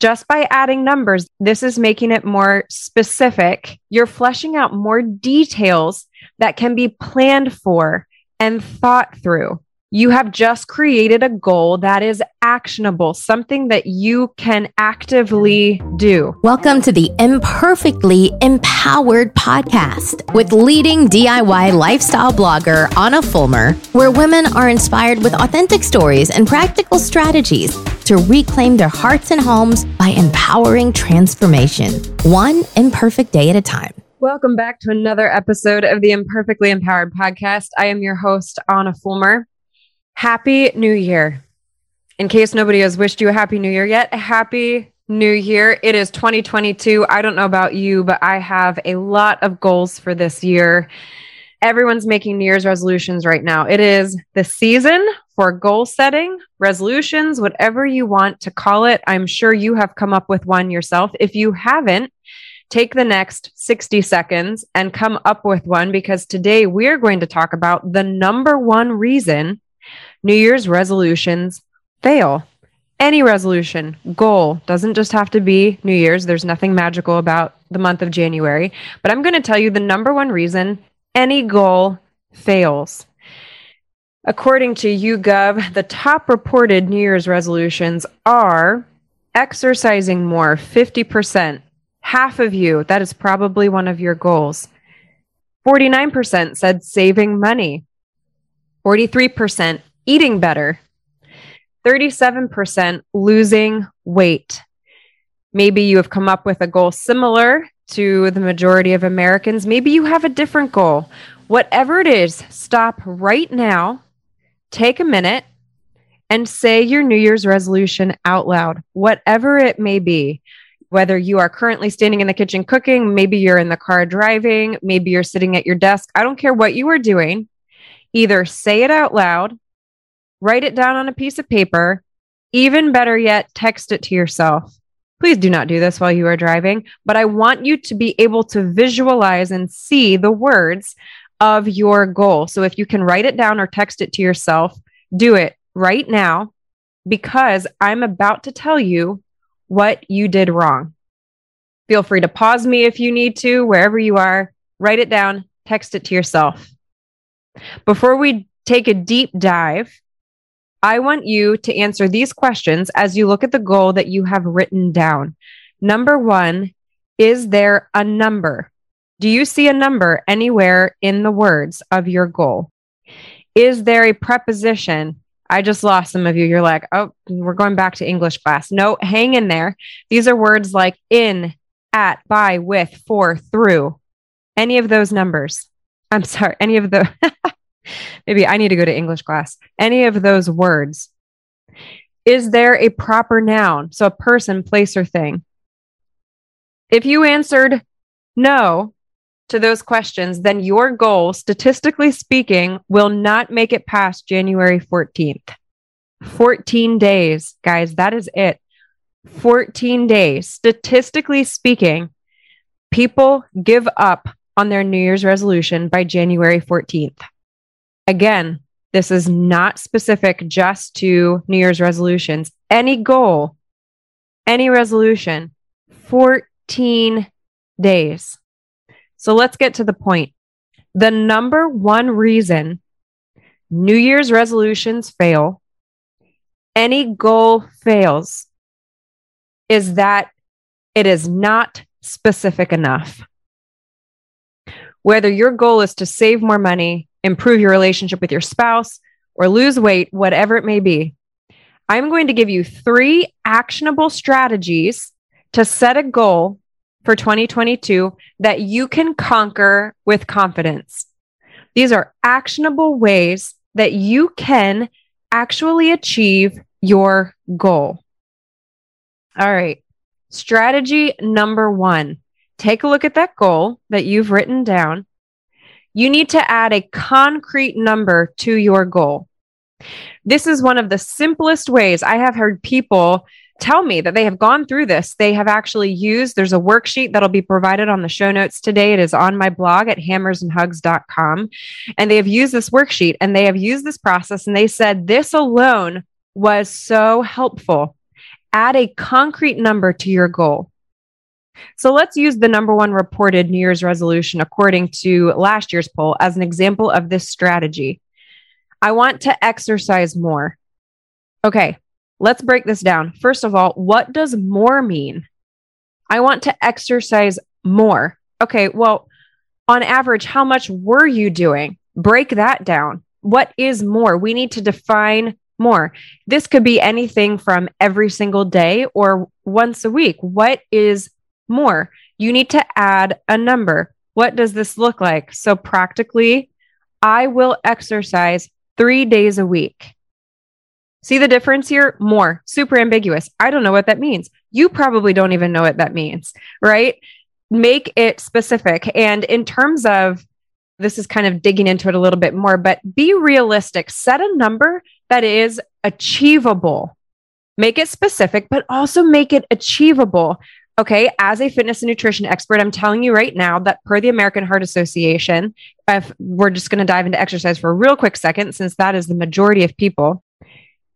just by adding numbers, this is making it more specific. You're fleshing out more details that can be planned for and thought through. You have just created a goal that is actionable, something that you can actively do. Welcome to the Imperfectly Empowered podcast with leading DIY lifestyle blogger Ahna Fulmer, where women are inspired with authentic stories and practical strategies to reclaim their hearts and homes by empowering transformation, one imperfect day at a time. Welcome back to another episode of the Imperfectly Empowered podcast. I am your host, Ahna Fulmer. Happy New Year. In case nobody has wished you a Happy New Year yet, Happy New Year. It is 2022. I don't know about you, but I have a lot of goals for this year. Everyone's making New Year's resolutions right now. It is the season for goal setting, resolutions, whatever you want to call it. I'm sure you have come up with one yourself. If you haven't, take the next 60 seconds and come up with one because today we're going to talk about the number one reason New Year's resolutions fail. Any resolution, goal doesn't just have to be New Year's. There's nothing magical about the month of January. But I'm going to tell you the number one reason any goal fails. According to YouGov, the top reported New Year's resolutions are exercising more, 50%. Half of you, that is probably one of your goals. 49% said saving money. 43% eating better, 37% losing weight. Maybe you have come up with a goal similar to the majority of Americans. Maybe you have a different goal. Whatever it is, stop right now, take a minute, and say your New Year's resolution out loud, whatever it may be. Whether you are currently standing in the kitchen cooking, maybe you're in the car driving, maybe you're sitting at your desk. I don't care what you are doing. Either say it out loud write it down on a piece of paper. Even better yet, text it to yourself. Please do not do this while you are driving, but I want you to be able to visualize and see the words of your goal. So if you can write it down or text it to yourself, do it right now because I'm about to tell you what you did wrong. Feel free to pause me if you need to, wherever you are, write it down, text it to yourself. Before we take a deep dive I want you to answer these questions as you look at the goal that you have written down. Number one, is there a number? Do you see a number anywhere in the words of your goal? Is there a preposition? I just lost some of you. You're like, oh, we're going back to English class. No, hang in there. These are words like in, at, by, with, for, through. Any of those numbers. I'm sorry, any of the Maybe I need to go to English class. Any of those words. Is there a proper noun? So a person, place, or thing. If you answered no to those questions, then your goal, statistically speaking, will not make it past January 14th. 14 days, guys, that is it. 14 days. Statistically speaking, people give up on their New Year's resolution by January 14th. Again, this is not specific just to New Year's resolutions. Any goal, any resolution, 14 days. So let's get to the point. The number one reason New Year's resolutions fail, any goal fails, is that it is not specific enough. Whether your goal is to save more money, improve your relationship with your spouse, or lose weight, whatever it may be, I'm going to give you three actionable strategies to set a goal for 2022 that you can conquer with confidence. These are actionable ways that you can actually achieve your goal. All right. Strategy number one take a look at that goal that you've written down you need to add a concrete number to your goal. This is one of the simplest ways I have heard people tell me that they have gone through this. They have actually used, there's a worksheet that'll be provided on the show notes today. It is on my blog at hammersandhugs.com. And they have used this worksheet and they have used this process. And they said this alone was so helpful. Add a concrete number to your goal. So let's use the number one reported New Year's resolution according to last year's poll as an example of this strategy. I want to exercise more. Okay, let's break this down. First of all, what does more mean? I want to exercise more. Okay, well, on average, how much were you doing? Break that down. What is more? We need to define more. This could be anything from every single day or once a week. What is more? You need to add a number. What does this look like? So, practically, I will exercise three days a week. See the difference here? More, super ambiguous. I don't know what that means. You probably don't even know what that means, right? Make it specific. And in terms of this is kind of digging into it a little bit more, but be realistic. Set a number that is achievable. Make it specific, but also make it achievable. Okay. As a fitness and nutrition expert, I'm telling you right now that per the American Heart Association, if we're just going to dive into exercise for a real quick second, since that is the majority of people,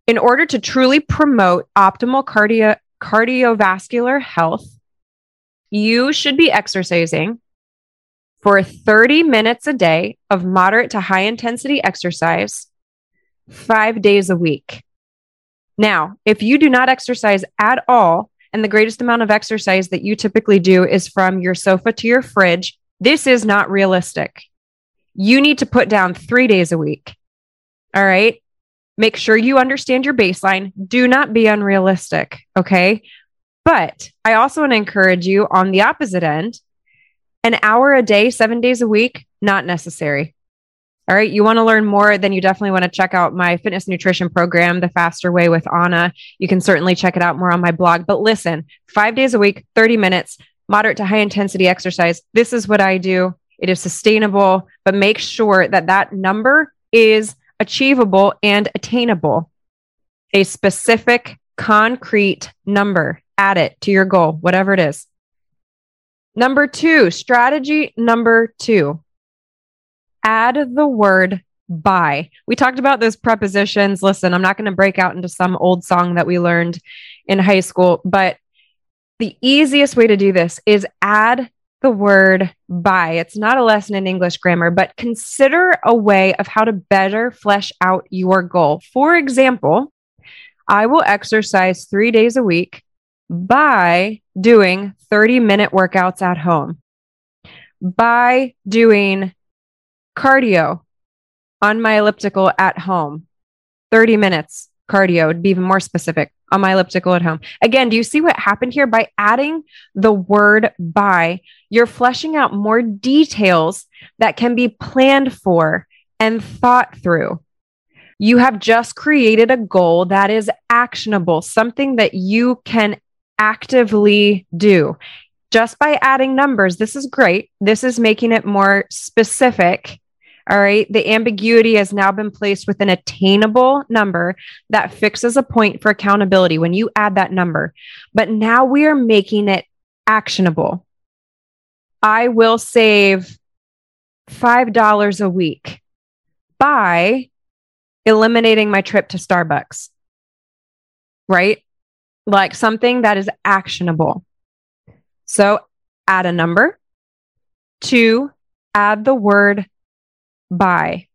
in order to truly promote optimal cardio, cardiovascular health, you should be exercising for 30 minutes a day of moderate to high intensity exercise, five days a week. Now, if you do not exercise at all, and the greatest amount of exercise that you typically do is from your sofa to your fridge, this is not realistic. You need to put down three days a week. All right. Make sure you understand your baseline. Do not be unrealistic. Okay. But I also want to encourage you on the opposite end an hour a day, seven days a week, not necessary. All right. You want to learn more, then you definitely want to check out my fitness nutrition program, The Faster Way with Ahna. You can certainly check it out more on my blog. But listen, five days a week, 30 minutes, moderate to high intensity exercise. This is what I do. It is sustainable, but make sure that that number is achievable and attainable. A specific, concrete number. Add it to your goal, whatever it is. Number two, strategy number two add the word by. We talked about those prepositions. Listen, I'm not going to break out into some old song that we learned in high school, but the easiest way to do this is add the word by. It's not a lesson in English grammar, but consider a way of how to better flesh out your goal. For example, I will exercise three days a week by doing 30 minute workouts at home, by doing cardio on my elliptical at home, 30 minutes cardio would be even more specific on my elliptical at home. Again, do you see what happened here? By adding the word by, you're fleshing out more details that can be planned for and thought through. You have just created a goal that is actionable, something that you can actively do. Just by adding numbers, this is great. This is making it more specific. All right. The ambiguity has now been placed with an attainable number that fixes a point for accountability when you add that number. But now we are making it actionable. I will save $5 a week by eliminating my trip to Starbucks. Right? like something that is actionable. So add a number. Two, add the word by.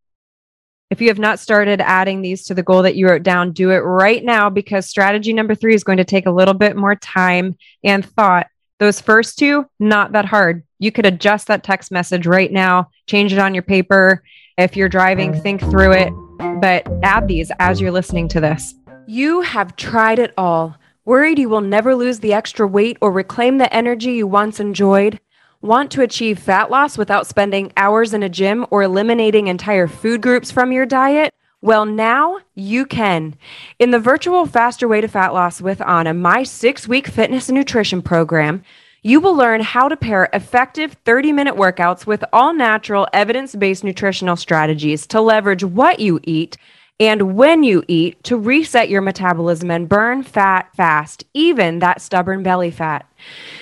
If you have not started adding these to the goal that you wrote down, do it right now because strategy number three is going to take a little bit more time and thought. Those first two, not that hard. You could adjust that text message right now, change it on your paper. If you're driving, think through it, but add these as you're listening to this. You have tried it all Worried you will never lose the extra weight or reclaim the energy you once enjoyed? Want to achieve fat loss without spending hours in a gym or eliminating entire food groups from your diet? Well, now you can. In the virtual Faster Way to Fat Loss with Ahna, my six week fitness and nutrition program, you will learn how to pair effective 30 minute workouts with all natural, evidence based nutritional strategies to leverage what you eat and when you eat to reset your metabolism and burn fat fast, even that stubborn belly fat.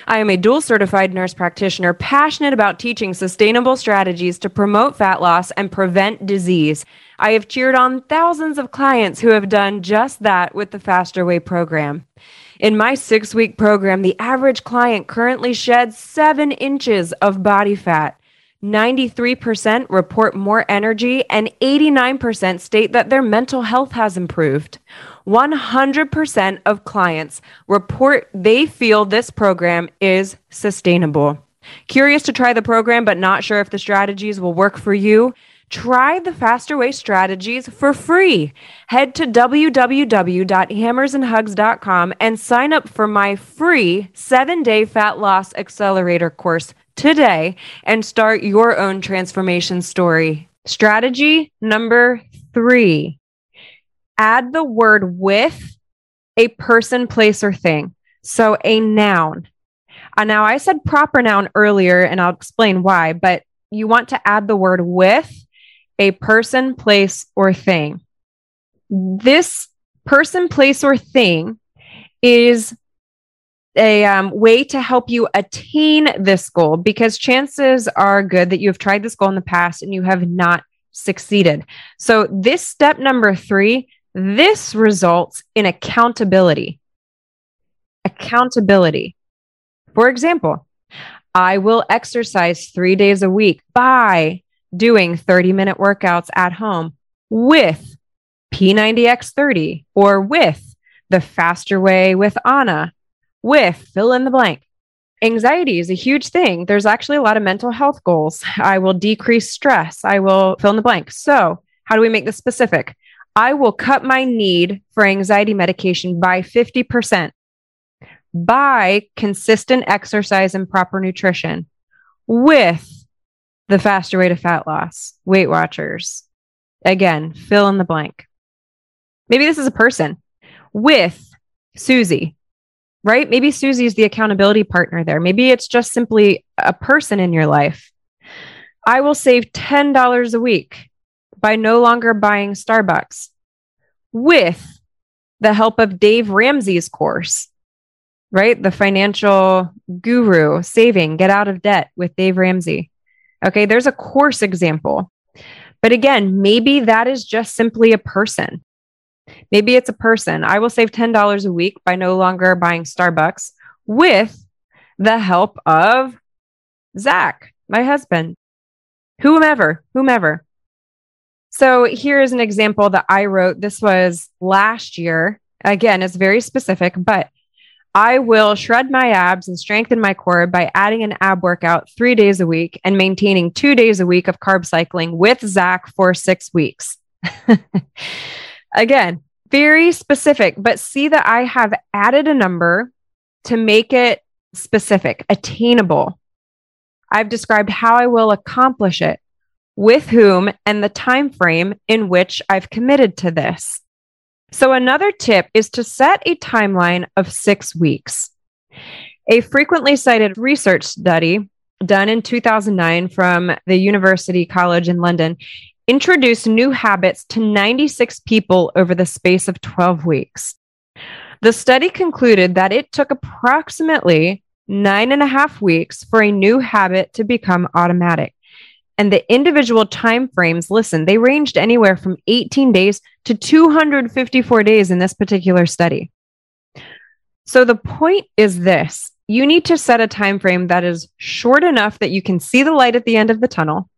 I am a dual certified nurse practitioner passionate about teaching sustainable strategies to promote fat loss and prevent disease. I have cheered on thousands of clients who have done just that with the Faster Way program. In my six week program, the average client currently sheds seven inches of body fat. 93% report more energy, and 89% state that their mental health has improved. 100% of clients report they feel this program is sustainable. Curious to try the program, but not sure if the strategies will work for you? Try the Faster Way strategies for free. Head to www.hammersandhugs.com and sign up for my free seven day fat loss accelerator course today and start your own transformation story. Strategy number three add the word with a person, place, or thing. So a noun. Uh, now, I said proper noun earlier, and I'll explain why, but you want to add the word with a person, place, or thing. This person, place, or thing is a um, way to help you attain this goal because chances are good that you have tried this goal in the past and you have not succeeded. So, this step number three, this results in accountability. Accountability. For example, I will exercise three days a week by doing 30 minute workouts at home with P90X30 or with the faster way with Ahna, with fill in the blank. Anxiety is a huge thing. There's actually a lot of mental health goals. I will decrease stress. I will fill in the blank. So, how do we make this specific? I will cut my need for anxiety medication by 50% by consistent exercise and proper nutrition with the faster way to fat loss, Weight Watchers. Again, fill in the blank. Maybe this is a person with Susie, right? Maybe Susie is the accountability partner there. Maybe it's just simply a person in your life. I will save $10 a week by no longer buying Starbucks with the help of Dave Ramsey's course, right? The financial guru, saving, get out of debt with Dave Ramsey. Okay, there's a course example. But again, maybe that is just simply a person. Maybe it's a person. I will save $10 a week by no longer buying Starbucks with the help of Zach, my husband, whomever, whomever. So here is an example that I wrote. This was last year. Again, it's very specific, but I will shred my abs and strengthen my core by adding an ab workout three days a week and maintaining two days a week of carb cycling with Zach for six weeks. Again, very specific, but see that I have added a number to make it specific, attainable. I've described how I will accomplish it, with whom, and the time frame in which I've committed to this. So, another tip is to set a timeline of six weeks. A frequently cited research study done in 2009 from the University College in London introduced new habits to 96 people over the space of 12 weeks. The study concluded that it took approximately nine and a half weeks for a new habit to become automatic and the individual time frames listen they ranged anywhere from 18 days to 254 days in this particular study so the point is this you need to set a time frame that is short enough that you can see the light at the end of the tunnel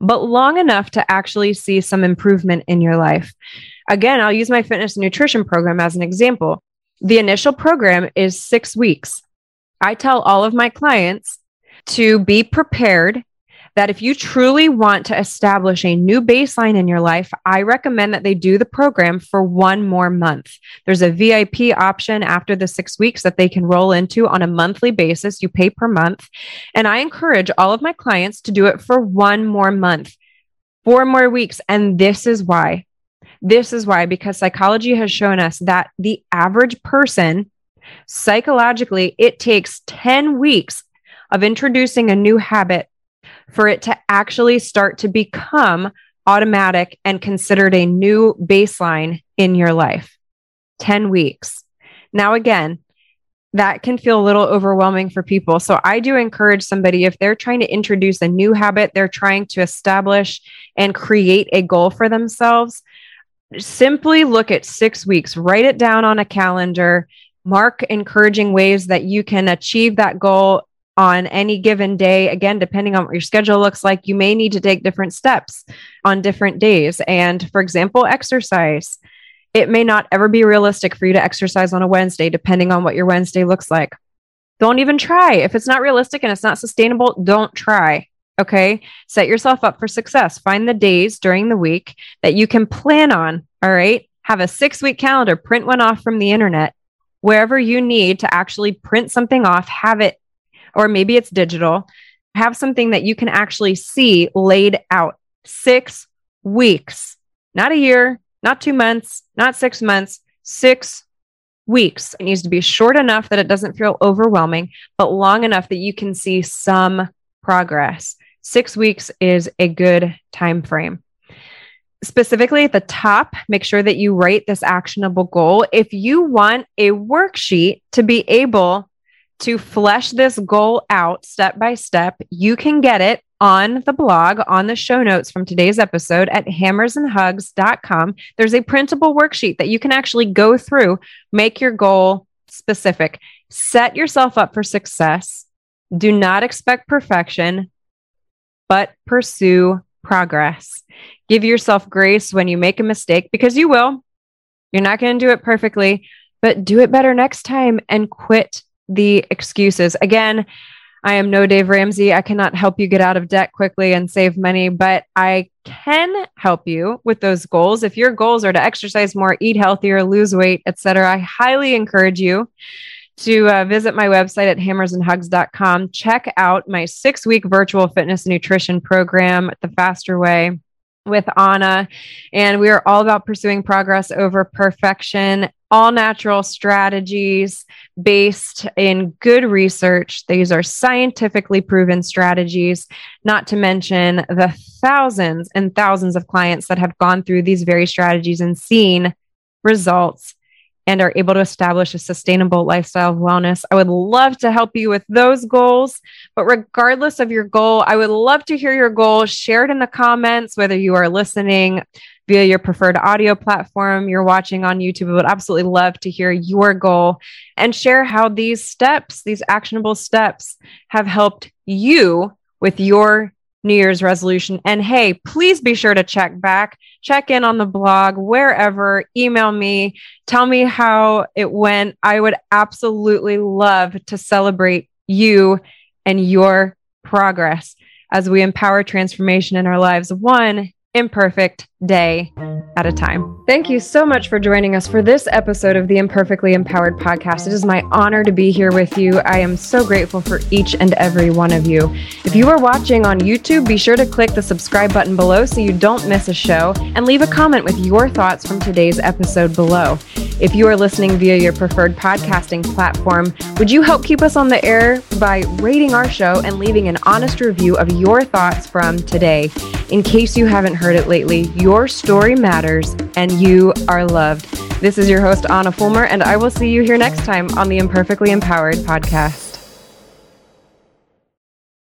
but long enough to actually see some improvement in your life. Again i'll use my fitness and nutrition program as an example. The initial program is 6 weeks. I tell all of my clients to be prepared that if you truly want to establish a new baseline in your life, I recommend that they do the program for one more month. There's a VIP option after the six weeks that they can roll into on a monthly basis. You pay per month. And I encourage all of my clients to do it for one more month, four more weeks. And this is why. This is why, because psychology has shown us that the average person, psychologically, it takes 10 weeks of introducing a new habit for it to actually start to become automatic and considered a new baseline in your life. 10 weeks. Now, again, that can feel a little overwhelming for people. So, I do encourage somebody if they're trying to introduce a new habit, they're trying to establish and create a goal for themselves. Simply look at six weeks, write it down on a calendar, mark encouraging ways that you can achieve that goal on any given day. Again, depending on what your schedule looks like, you may need to take different steps on different days. And for example, exercise. It may not ever be realistic for you to exercise on a Wednesday, depending on what your Wednesday looks like. Don't even try. If it's not realistic and it's not sustainable, don't try. Okay. Set yourself up for success. Find the days during the week that you can plan on. All right. Have a six week calendar, print one off from the internet. Wherever you need to actually print something off, have it, or maybe it's digital, have something that you can actually see laid out. Six weeks, not a year, not two months, not six months, six weeks. It needs to be short enough that it doesn't feel overwhelming, but long enough that you can see some progress. Six weeks is a good time frame. Specifically at the top, make sure that you write this actionable goal. If you want a worksheet to be able to flesh this goal out step by step, you can get it on the blog, on the show notes from today's episode at hammersandhugs.com. There's a printable worksheet that you can actually go through, make your goal specific, set yourself up for success. Do not expect perfection, but pursue progress. Give yourself grace when you make a mistake because you will. You're not going to do it perfectly, but do it better next time and quit the excuses. Again, I am no Dave Ramsey. I cannot help you get out of debt quickly and save money, but I can help you with those goals. If your goals are to exercise more, eat healthier, lose weight, etc., I highly encourage you to uh, visit my website at hammersandhugs.com. Check out my six week virtual fitness and nutrition program, The Faster Way with Ahna. And we are all about pursuing progress over perfection all natural strategies based in good research. These are scientifically proven strategies, not to mention the thousands and thousands of clients that have gone through these very strategies and seen results and are able to establish a sustainable lifestyle of wellness. I would love to help you with those goals. But regardless of your goal, I would love to hear your goal. Share it in the comments, whether you are listening via your preferred audio platform you're watching on YouTube. I would absolutely love to hear your goal and share how these steps, these actionable steps, have helped you with your New Year's resolution. And hey, please be sure to check back, check in on the blog, wherever, email me, tell me how it went. I would absolutely love to celebrate you and your progress as we empower transformation in our lives, one imperfect day at a time. Thank you so much for joining us for this episode of the Imperfectly Empowered podcast. It is my honor to be here with you. I am so grateful for each and every one of you. If you are watching on YouTube, be sure to click the subscribe button below so you don't miss a show and leave a comment with your thoughts from today's episode below. If you are listening via your preferred podcasting platform, would you help keep us on the air by rating our show and leaving an honest review of your thoughts from today? In case you haven't heard it lately, your story matters and you are loved. This is your host, Ahna Fulmer, and I will see you here next time on the Imperfectly Empowered podcast.